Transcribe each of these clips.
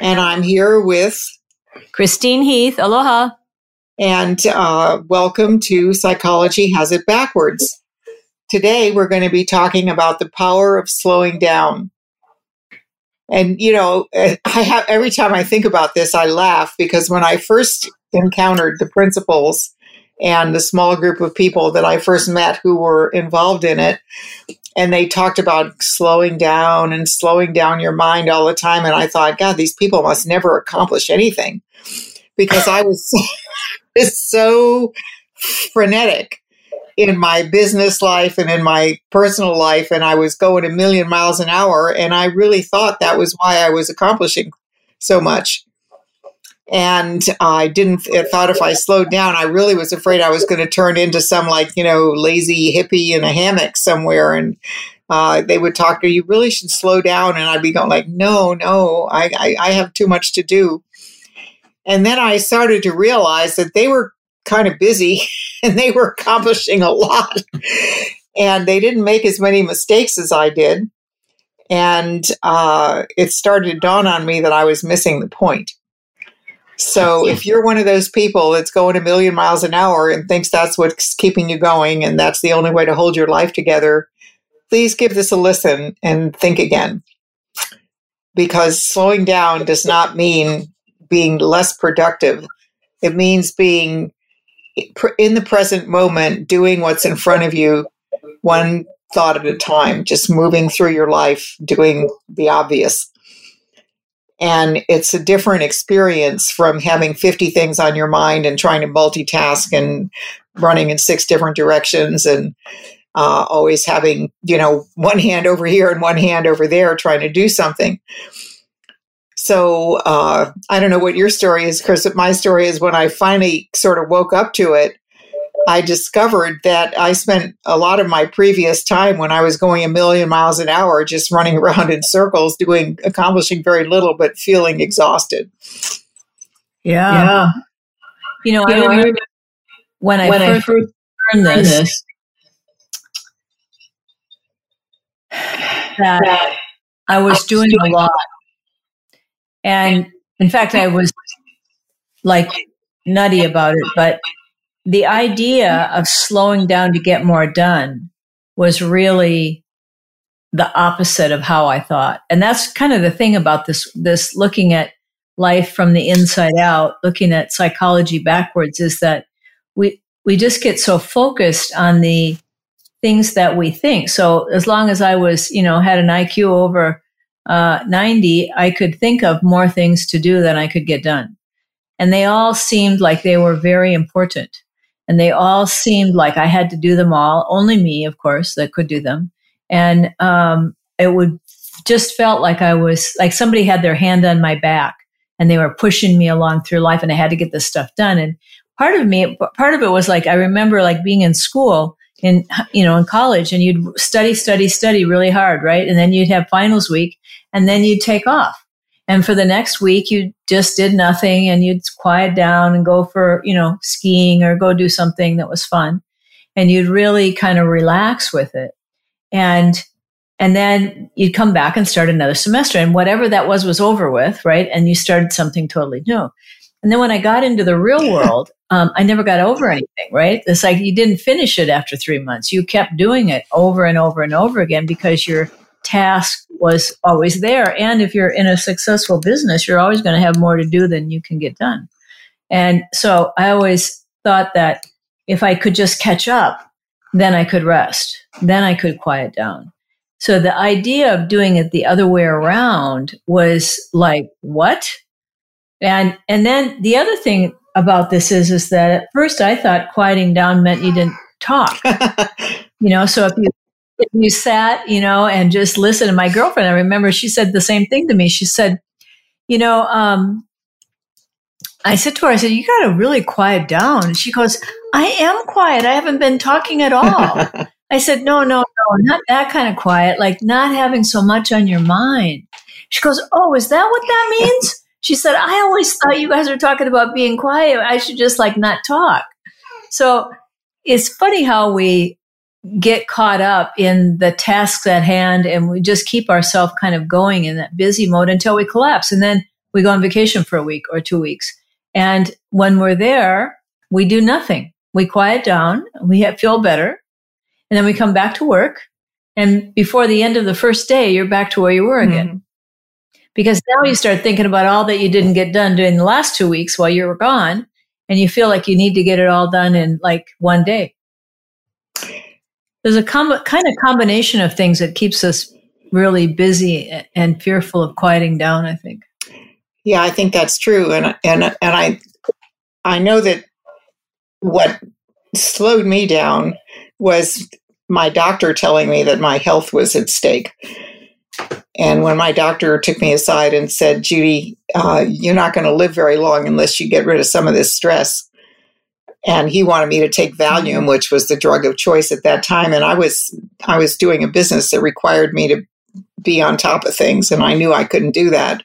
and I'm here with Christine Heath. Aloha. And uh, welcome to Psychology Has It Backwards. Today, we're going to be talking about the power of slowing down. And, you know, I have every time I think about this, I laugh because when I first encountered the principles and the small group of people that I first met who were involved in it, and they talked about slowing down and slowing down your mind all the time. And I thought, God, these people must never accomplish anything because I was, so frenetic in my business life and in my personal life. And I was going a million miles an hour. And I really thought that was why I was accomplishing so much. And I didn't I thought if I slowed down, I really was afraid I was going to turn into some like, you know, lazy hippie in a hammock somewhere. And uh, they would talk to you really should slow down. And I'd be going like, no, no, I, I, I have too much to do. And then I started to realize that they were kind of busy and they were accomplishing a lot. and they didn't make as many mistakes as I did. And uh, it started to dawn on me that I was missing the point. So if you're one of those people that's going a million miles an hour and thinks that's what's keeping you going and that's the only way to hold your life together, please give this a listen and think again. Because slowing down does not mean being less productive. It means being in the present moment, doing what's in front of you, one thought at a time, just moving through your life, doing the obvious. And it's a different experience from having 50 things on your mind and trying to multitask and running in six different directions and uh, always having, you know, one hand over here and one hand over there trying to do something. So uh, I don't know what your story is, Chris, but my story is when I finally sort of woke up to it, I discovered that I spent a lot of my previous time when I was going a million miles an hour just running around in circles, doing accomplishing very little, but feeling exhausted. Yeah. yeah. You know, you I, know remember when I when first, I first learned this, this that I was doing a lot. And in fact, I was like nutty about it, but the idea of slowing down to get more done was really the opposite of how I thought. And that's kind of the thing about this, this looking at life from the inside out, looking at psychology backwards is that we, we just get so focused on the things that we think. So as long as I was, you know, had an IQ over uh, 90, I could think of more things to do than I could get done. And they all seemed like they were very important and they all seemed like I had to do them all. Only me, of course, that could do them. And um, it would just felt like I was like somebody had their hand on my back and they were pushing me along through life, and I had to get this stuff done. And part of me, part of it was like I remember like being in school in you know in college, and you'd study, study, study really hard, right? And then you'd have finals week, and then you'd take off and for the next week, you just did nothing and you'd quiet down and go for, you know, skiing or go do something that was fun. And you'd really kind of relax with it. And, and then you'd come back and start another semester and whatever that was was over with, right? And you started something totally new. And then when I got into the real world, um, I never got over anything, right? It's like you didn't finish it after three months. You kept doing it over and over and over again because you're task was always there. And if you're in a successful business, you're always going to have more to do than you can get done. And so I always thought that if I could just catch up, then I could rest. Then I could quiet down. So the idea of doing it the other way around was like, what? And, and then the other thing about this is, is that at first I thought quieting down meant you didn't talk. you know, so if you you sat, you know, and just listened. And my girlfriend, I remember she said the same thing to me. She said, you know, um, I said to her, I said, you got to really quiet down. And she goes, I am quiet. I haven't been talking at all. I said, no, no, no, not that kind of quiet, like not having so much on your mind. She goes, oh, is that what that means? She said, I always thought you guys were talking about being quiet. I should just like not talk. So it's funny how we get caught up in the tasks at hand and we just keep ourselves kind of going in that busy mode until we collapse. And then we go on vacation for a week or two weeks. And when we're there, we do nothing. We quiet down, we feel better, and then we come back to work. And before the end of the first day, you're back to where you were again. Mm-hmm. Because now you start thinking about all that you didn't get done during the last two weeks while you were gone, and you feel like you need to get it all done in like one day. There's a com- kind of combination of things that keeps us really busy and fearful of quieting down, I think. Yeah, I think that's true, and and and I I know that what slowed me down was my doctor telling me that my health was at stake. And when my doctor took me aside and said, Judy, uh, you're not going to live very long unless you get rid of some of this stress. And he wanted me to take Valium, mm-hmm. which was the drug of choice at that time. And I was I was doing a business that required me to be on top of things, and I knew I couldn't do that.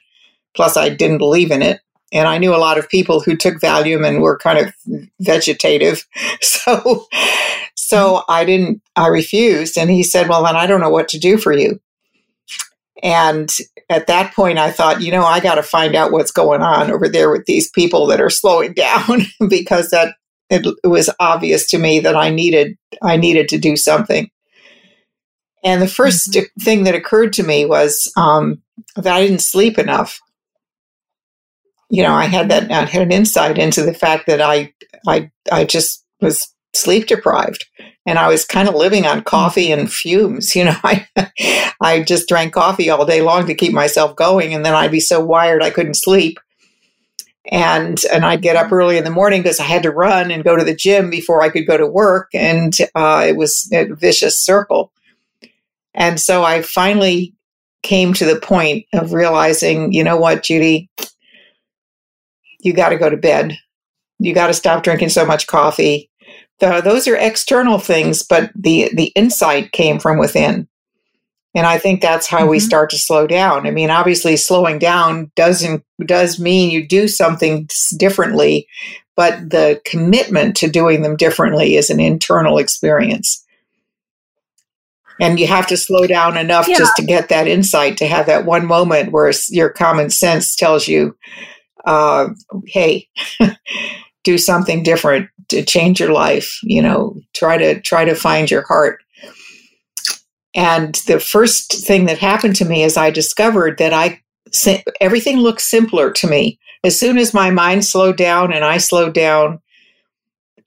Plus, I didn't believe in it. And I knew a lot of people who took Valium and were kind of vegetative. So, so mm-hmm. I didn't, I refused. And he said, Well, then I don't know what to do for you. And at that point, I thought, you know, I got to find out what's going on over there with these people that are slowing down because that it, it, was obvious to me that I needed I needed to do something. And the 1st mm-hmm. thing that occurred to me was um, that I didn't sleep enough you know, I had that, I had an insight into the fact that I, I, I just was sleep deprived and I was kind of living on coffee and fumes. You know, I, I just drank coffee all day long to keep myself going. And then I'd be so wired I couldn't sleep. And, and I'd get up early in the morning because I had to run and go to the gym before I could go to work. And uh, it was a vicious circle. And so I finally came to the point of realizing, you know what, Judy, you got to go to bed. You got to stop drinking so much coffee. The, those are external things, but the the insight came from within. And I think that's how mm-hmm. we start to slow down. I mean, obviously slowing down doesn't does mean you do something differently, but the commitment to doing them differently is an internal experience. And you have to slow down enough yeah. just to get that insight, to have that one moment where your common sense tells you, uh, hey, do something different to change your life. You know, try to try to find your heart. And the first thing that happened to me is I discovered that I everything looked simpler to me as soon as my mind slowed down and I slowed down.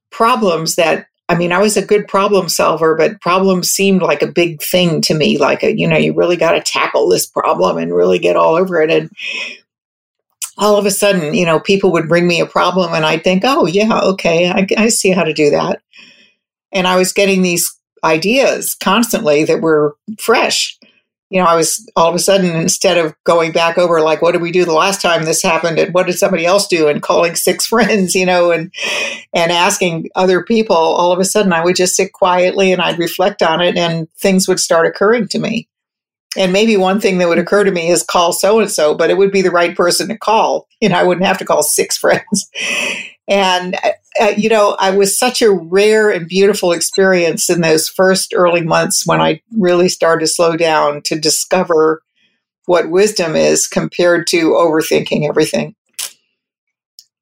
Problems that I mean, I was a good problem solver, but problems seemed like a big thing to me. Like, a, you know, you really got to tackle this problem and really get all over it. And all of a sudden, you know, people would bring me a problem and I'd think, oh, yeah, okay, I, I see how to do that. And I was getting these ideas constantly that were fresh. You know, I was all of a sudden, instead of going back over, like, what did we do the last time this happened and what did somebody else do and calling six friends, you know, and, and asking other people, all of a sudden I would just sit quietly and I'd reflect on it and things would start occurring to me. And maybe one thing that would occur to me is call so and so, but it would be the right person to call. You know, I wouldn't have to call six friends. And, uh, uh, you know, I was such a rare and beautiful experience in those first early months when I really started to slow down to discover what wisdom is compared to overthinking everything.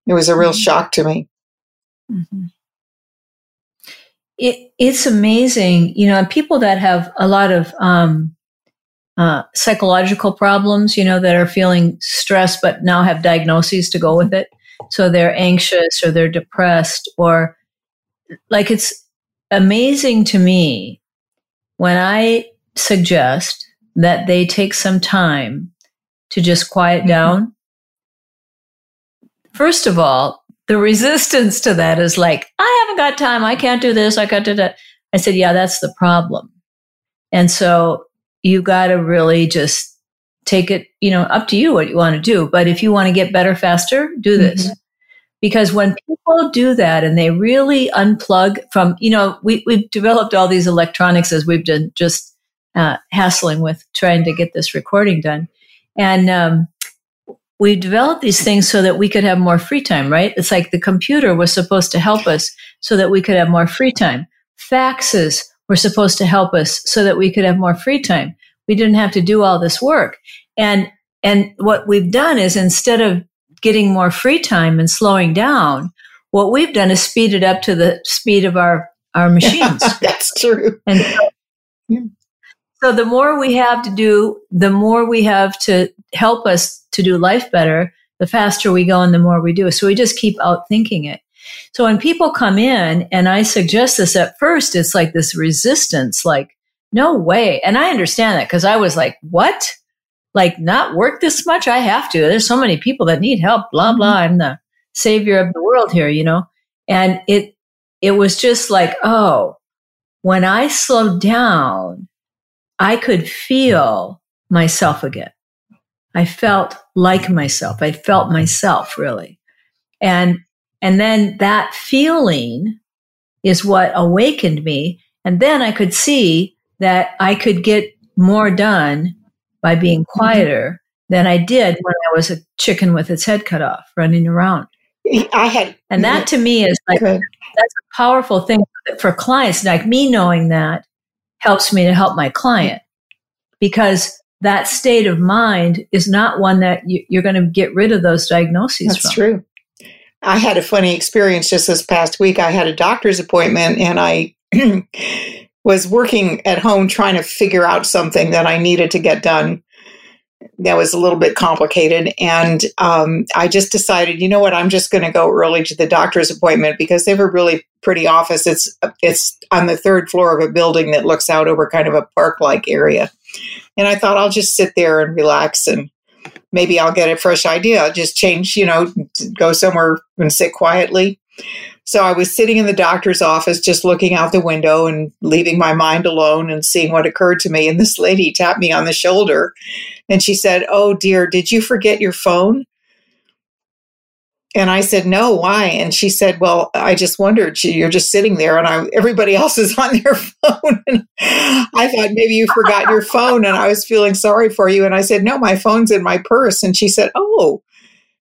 It was a real mm-hmm. shock to me. Mm-hmm. It, it's amazing, you know, people that have a lot of um, uh, psychological problems, you know, that are feeling stressed but now have diagnoses to go with it. So they're anxious or they're depressed or like it's amazing to me when I suggest that they take some time to just quiet mm-hmm. down. First of all, the resistance to that is like, I haven't got time. I can't do this. I can't do that. I said, yeah, that's the problem. And so you got to really just take it, you know, up to you what you want to do. But if you want to get better faster, do this. Mm-hmm. Because when people do that and they really unplug from, you know, we, we've developed all these electronics as we've been just uh, hassling with trying to get this recording done. And um, we developed these things so that we could have more free time, right? It's like the computer was supposed to help us so that we could have more free time. Faxes were supposed to help us so that we could have more free time. We didn't have to do all this work. And, and what we've done is instead of getting more free time and slowing down, what we've done is speed it up to the speed of our, our machines. That's true. And so, yeah. so the more we have to do, the more we have to help us to do life better, the faster we go and the more we do. So we just keep out thinking it. So when people come in and I suggest this at first, it's like this resistance, like, no way. And I understand that because I was like, what? Like not work this much? I have to. There's so many people that need help, blah, mm-hmm. blah. I'm the savior of the world here, you know? And it, it was just like, oh, when I slowed down, I could feel myself again. I felt like myself. I felt myself really. And, and then that feeling is what awakened me. And then I could see that I could get more done by being mm-hmm. quieter than I did when I was a chicken with its head cut off running around. I had, and that to me is like, that's a powerful thing for clients. Like me knowing that helps me to help my client because that state of mind is not one that you, are going to get rid of those diagnoses That's from. true. I had a funny experience just this past week. I had a doctor's appointment and I was working at home trying to figure out something that I needed to get done. That was a little bit complicated. And um, I just decided, you know what, I'm just going to go early to the doctor's appointment because they have a really pretty office. It's, it's on the third floor of a building that looks out over kind of a park like area. And I thought I'll just sit there and relax and maybe I'll get a fresh idea. I'll just change, you know, go somewhere and sit quietly. So I was sitting in the doctor's office, just looking out the window and leaving my mind alone and seeing what occurred to me. And this lady tapped me on the shoulder and she said, Oh, dear, did you forget your phone? And I said, no, why? And she said, well, I just wondered, you're just sitting there and I, everybody else is on their phone. And I thought maybe you forgot your phone and I was feeling sorry for you. And I said, no, my phone's in my purse. And she said, oh,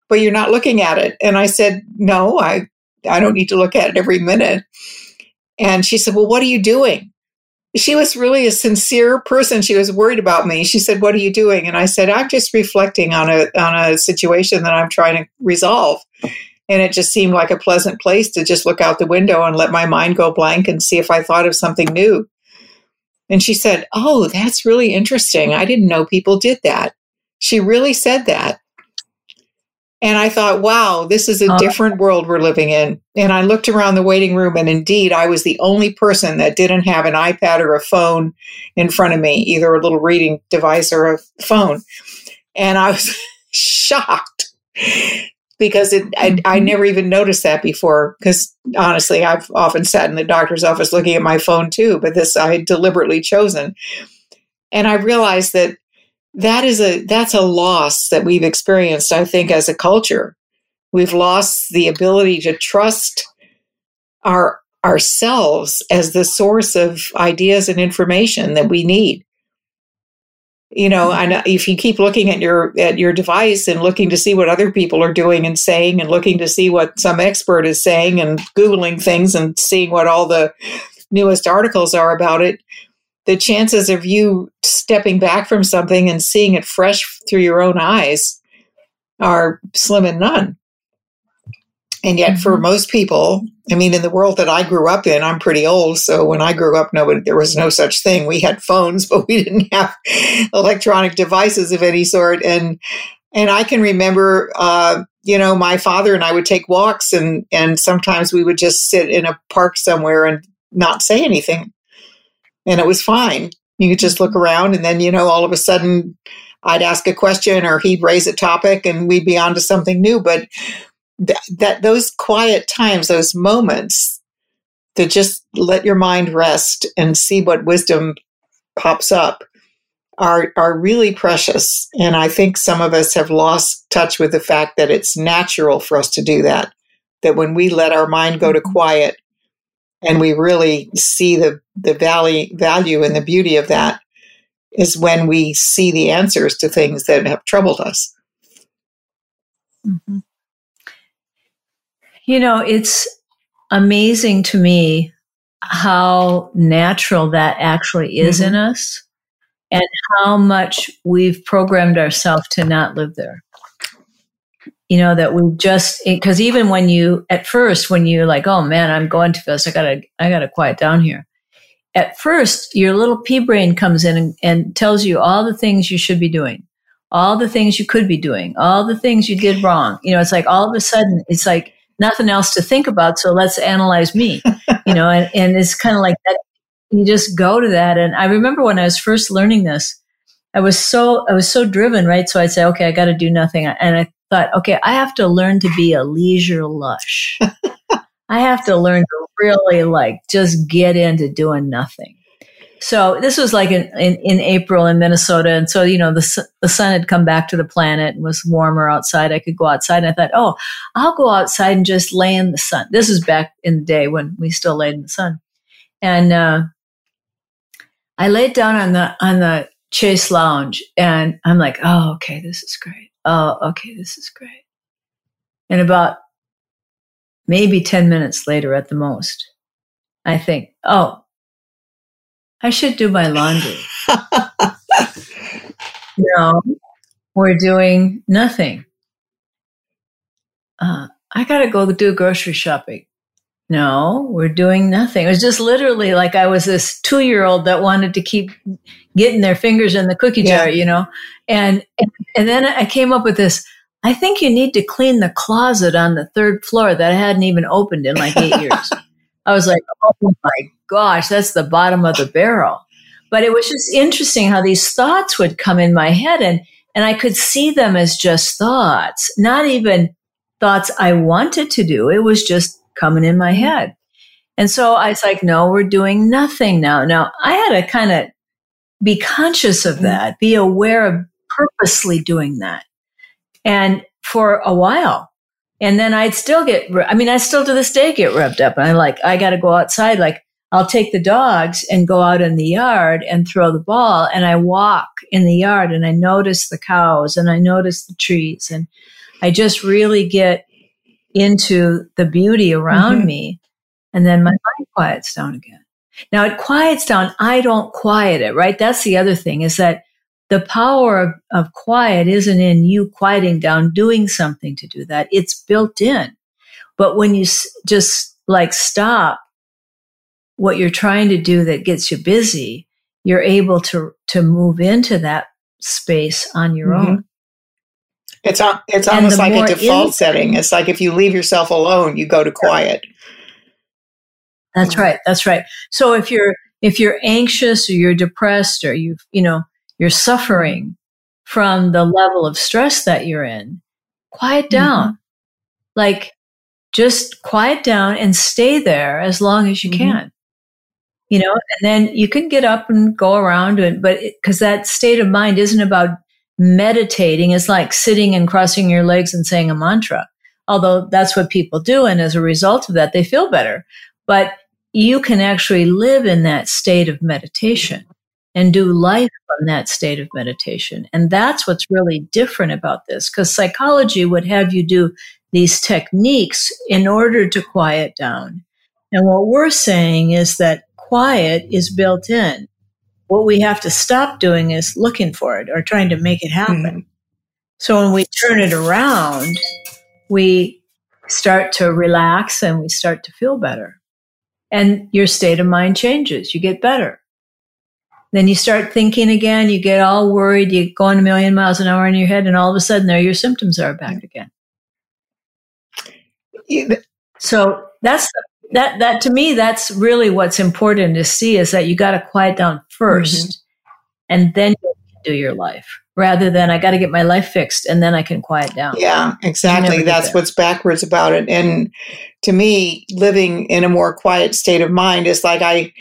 but you're not looking at it. And I said, no, I, I don't need to look at it every minute. And she said, well, what are you doing? she was really a sincere person. She was worried about me. She said, "What are you doing?" And I said, "I'm just reflecting on a on a situation that I'm trying to resolve." And it just seemed like a pleasant place to just look out the window and let my mind go blank and see if I thought of something new. And she said, "Oh, that's really interesting. I didn't know people did that." She really said that. And I thought, wow, this is a oh. different world we're living in. And I looked around the waiting room, and indeed, I was the only person that didn't have an iPad or a phone in front of me, either a little reading device or a phone. And I was shocked because it, I, I mm-hmm. never even noticed that before. Because honestly, I've often sat in the doctor's office looking at my phone too, but this I had deliberately chosen. And I realized that that is a that's a loss that we've experienced i think as a culture. We've lost the ability to trust our ourselves as the source of ideas and information that we need. You know mm-hmm. and uh, if you keep looking at your at your device and looking to see what other people are doing and saying and looking to see what some expert is saying and googling things and seeing what all the newest articles are about it the chances of you stepping back from something and seeing it fresh through your own eyes are slim and none. And yet, mm-hmm. for most people, I mean, in the world that I grew up in, I'm pretty old. So when I grew up, nobody, there was no such thing. We had phones, but we didn't have electronic devices of any sort. And and I can remember, uh, you know, my father and I would take walks, and and sometimes we would just sit in a park somewhere and not say anything and it was fine. You could just look mm-hmm. around, and then, you know, all of a sudden I'd ask a question or he'd raise a topic and we'd be on to something new. But th- that those quiet times, those moments to just let your mind rest and see what wisdom pops up are are really precious. And I think some of us have lost touch with the fact that it's natural for us to do that. that when we let our mind go to Mm-hmm. quiet and we really see the, the valley, value and the beauty of that is when we see the answers to things that have troubled us. Mhm. You know, it's amazing to me how natural that actually is in us and how much we've programmed ourselves to not live there. You know, that we just, because even when you, at first, when you're like, oh man, I'm going to this, I gotta, I gotta quiet down here. At first, your little pea brain comes in and, and tells you all the things you should be doing all the things you could be doing, all the things you did wrong. You know, it's like all of a sudden, it's like nothing else to think about. So let's analyze me, you know, and, and it's kind of like that. You just go to that. And I remember when I was first learning this, I was so, I was so driven, right? So I'd say, okay, I got to do nothing. And I thought, okay, I have to learn to be a leisure lush. I have to learn to really like just get into doing nothing. So this was like in, in, in, April in Minnesota. And so, you know, the, the sun had come back to the planet and was warmer outside. I could go outside. And I thought, oh, I'll go outside and just lay in the sun. This is back in the day when we still laid in the sun. And, uh, I laid down on the, on the Chase lounge and I'm like, oh, okay, this is great. Oh, okay, this is great. And about maybe 10 minutes later at the most, I think, oh, I should do my laundry. no, we're doing nothing. Uh, I got to go do grocery shopping. No, we're doing nothing. It was just literally like I was this two year old that wanted to keep getting their fingers in the cookie jar, yeah. you know? And, and, and then I came up with this. I think you need to clean the closet on the third floor that I hadn't even opened in like eight years. I was like, oh my gosh, that's the bottom of the barrel. But it was just interesting how these thoughts would come in my head and, and I could see them as just thoughts, not even thoughts I wanted to do. It was just coming in my head. And so I was like, no, we're doing nothing now. Now I had to kind of be conscious of mm-hmm. that, be aware of purposely doing that. And for a while, and then I'd still get, I mean, I still to this day get revved up. And I like, I got to go outside. Like, I'll take the dogs and go out in the yard and throw the ball. And I walk in the yard and I notice the cows and I notice the trees. And I just really get into the beauty around mm-hmm. me. And then my mind quiets down again. Now it quiets down. I don't quiet it, right? That's the other thing is that the power of, of quiet isn't in you quieting down, doing something to do that. It's built in. But when you s- just like stop what you're trying to do that gets you busy, you're able to, to move into that space on your Mhm. own. It's on, it's And almost like a default in- setting. It's like if you leave yourself alone, you go to quiet. That's right. That's right. So if you're if you're anxious or you're depressed or you you know you're suffering from the level of stress that you're in, quiet down. Like just quiet down and stay there as long as you Mhm. can. You know, and then you can get up and go around and but because that state of mind isn't about meditating, is like sitting and crossing your legs and saying a mantra. Although that's what people do and as a result of that they feel better. But you can actually live in that state of meditation and do life from that state of meditation. And that's what's really different about this because psychology would have you do these techniques in order to quiet down. And what we're saying is that quiet is built in. What we have to stop doing is looking for it or trying to make it happen. Mm-hmm. So when we turn it around, we start to relax and we start to feel better. And your state of mind changes. You get better. Then you start thinking again. You get all worried. You go on a million miles an hour in your head, and all of a sudden, there your symptoms are back mm. again. So that's that. That to me, that's really what's important to see is that you got to quiet down 1st mm-hmm. and then you can do your life, rather than I got to get my life fixed and then I can quiet down. Yeah, exactly. That's what's backwards about it. And to me, living in a more quiet state of mind is like I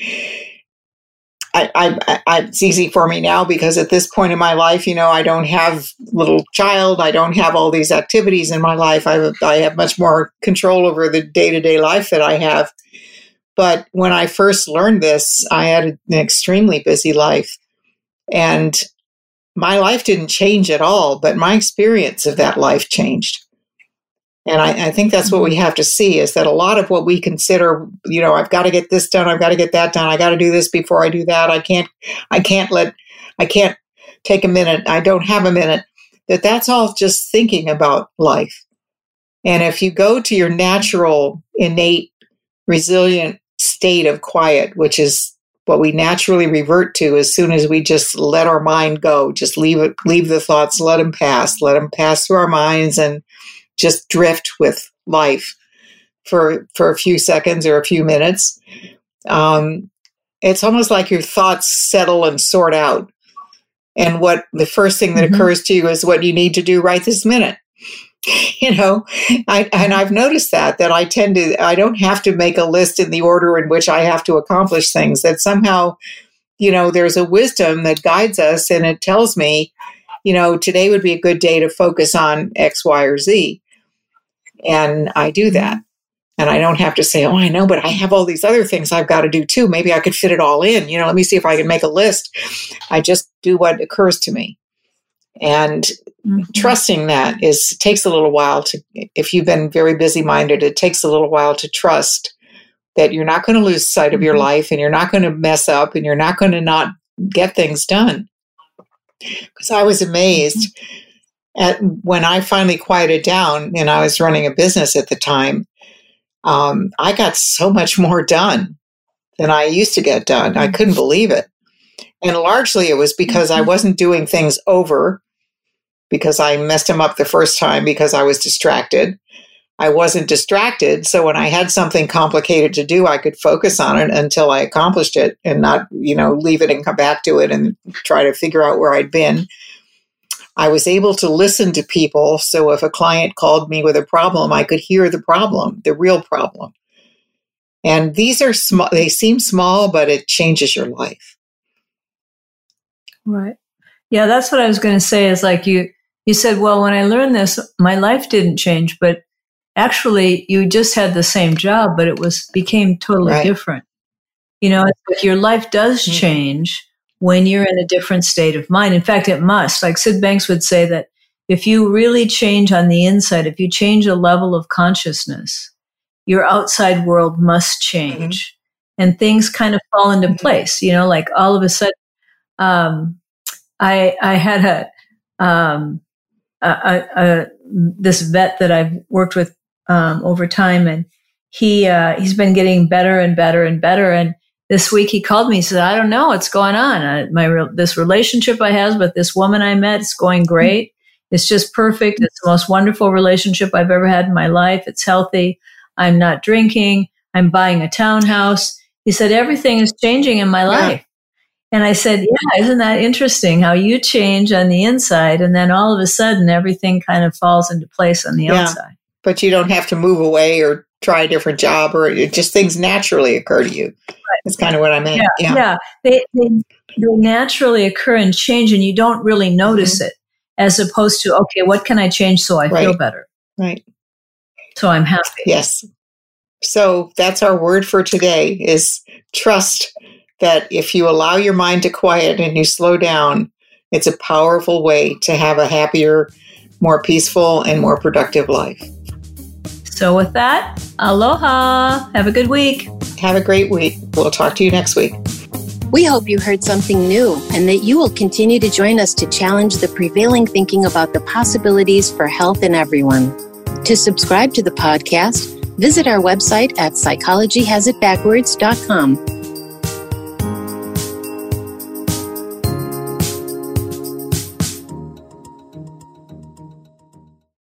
I, I, it's easy for me now because at this point in my life, you know, I don't have little child. I don't have all these activities in my life. I, I have much more control over the day to day life that I have. But when I first learned this, I had an extremely busy life. And my life didn't change at all, but my experience of that life changed. And I, I, think that's what we have to see is that a lot of what we consider, you know, I've got to get this done, I've got to get that done, I got to do this before I do that. I can't, I can't let, I can't take a minute. I don't have a minute. That that's all just thinking about life. And if you go to your natural, innate, resilient state of quiet, which is what we naturally revert to as soon as we just let our mind go, just leave it, leave the thoughts, let them pass, let them pass through our minds and just drift with life for for a few seconds or a few minutes. Um, it's almost like your thoughts settle and sort out. And what the first thing that mm-hmm. occurs to you is what you need to do right this minute. you know, I, and I've noticed that that I tend to I don't have to make a list in the order in which I have to accomplish things. That somehow, you know, there's a wisdom that guides us, and it tells me, you know, today would be a good day to focus on X, Y, or Z. And I do that. And I don't have to say, oh, I know, but I have all these other things I've got to do too. Maybe I could fit it all in. You know, let me see if I can make a list. I just do what occurs to me. And mm-hmm. trusting that is takes a little while to if you've been very busy minded, it takes a little while to trust that you're not going to lose sight of your mm-hmm. life and you're not going to mess up and you're not going to not get things done. Because I was amazed mm-hmm at, when I finally quieted down and I was running a business at the time, um, I got so much more done than I used to get done. I couldn't believe it. And largely it was because I mm-hmm. wasn't doing things over because I messed them up the first time because I was distracted. I wasn't distracted. So when I had something complicated to do, I could focus on it until I accomplished it and not, you know, leave it and come back to it and try to figure out where I'd been. I was able to listen to people. So if a client called me with a problem, I could hear the problem, the real problem. And these are small, they seem small, but it changes your life. Right. Yeah, that's what I was going to say is like you, you said, well, when I learned this, my life didn't change, but actually you just had the same job, but it was became totally right. different. You know, like your life does mm-hmm. change when you're in a different state of mind. In fact, it must. Like Syd Banks would say that if you really change on the inside, if you change a level of consciousness, your outside world must change mm-hmm. and things kind of fall into mm-hmm. place. You know, like all of a sudden, um, I, I had a, um, a, a, a, this vet that I've worked with um, over time, and he uh, he's been getting better and better and better. And this week he called me. He said, "I don't know what's going on. Uh, my re- this relationship I have with this woman I met, is going great. It's just perfect. It's the most wonderful relationship I've ever had in my life. It's healthy. I'm not drinking. I'm buying a townhouse." He said, "Everything is changing in my life." And I said, Yeah, isn't that interesting how you change on the inside and then all of a sudden everything kind of falls into place on the yeah. outside? But you don't have to move away or try a different job or it just things naturally occur to you. That's kind of what I meant. Yeah. Yeah. yeah. They, they, they, naturally occur and change and you don't really notice mm-hmm. it as opposed to, okay, what can I change so I right. feel better? Right. So I'm happy. Yes. So that's our word for today is trust that if you allow your mind to quiet and you slow down, it's a powerful way to have a happier, more peaceful, and more productive life. So, with that, aloha. Have a good week. Have a great week. We'll talk to you next week. We hope you heard something new and that you will continue to join us to challenge the prevailing thinking about the possibilities for health in everyone. To subscribe to the podcast, visit our website at psychologyhasitbackwards.com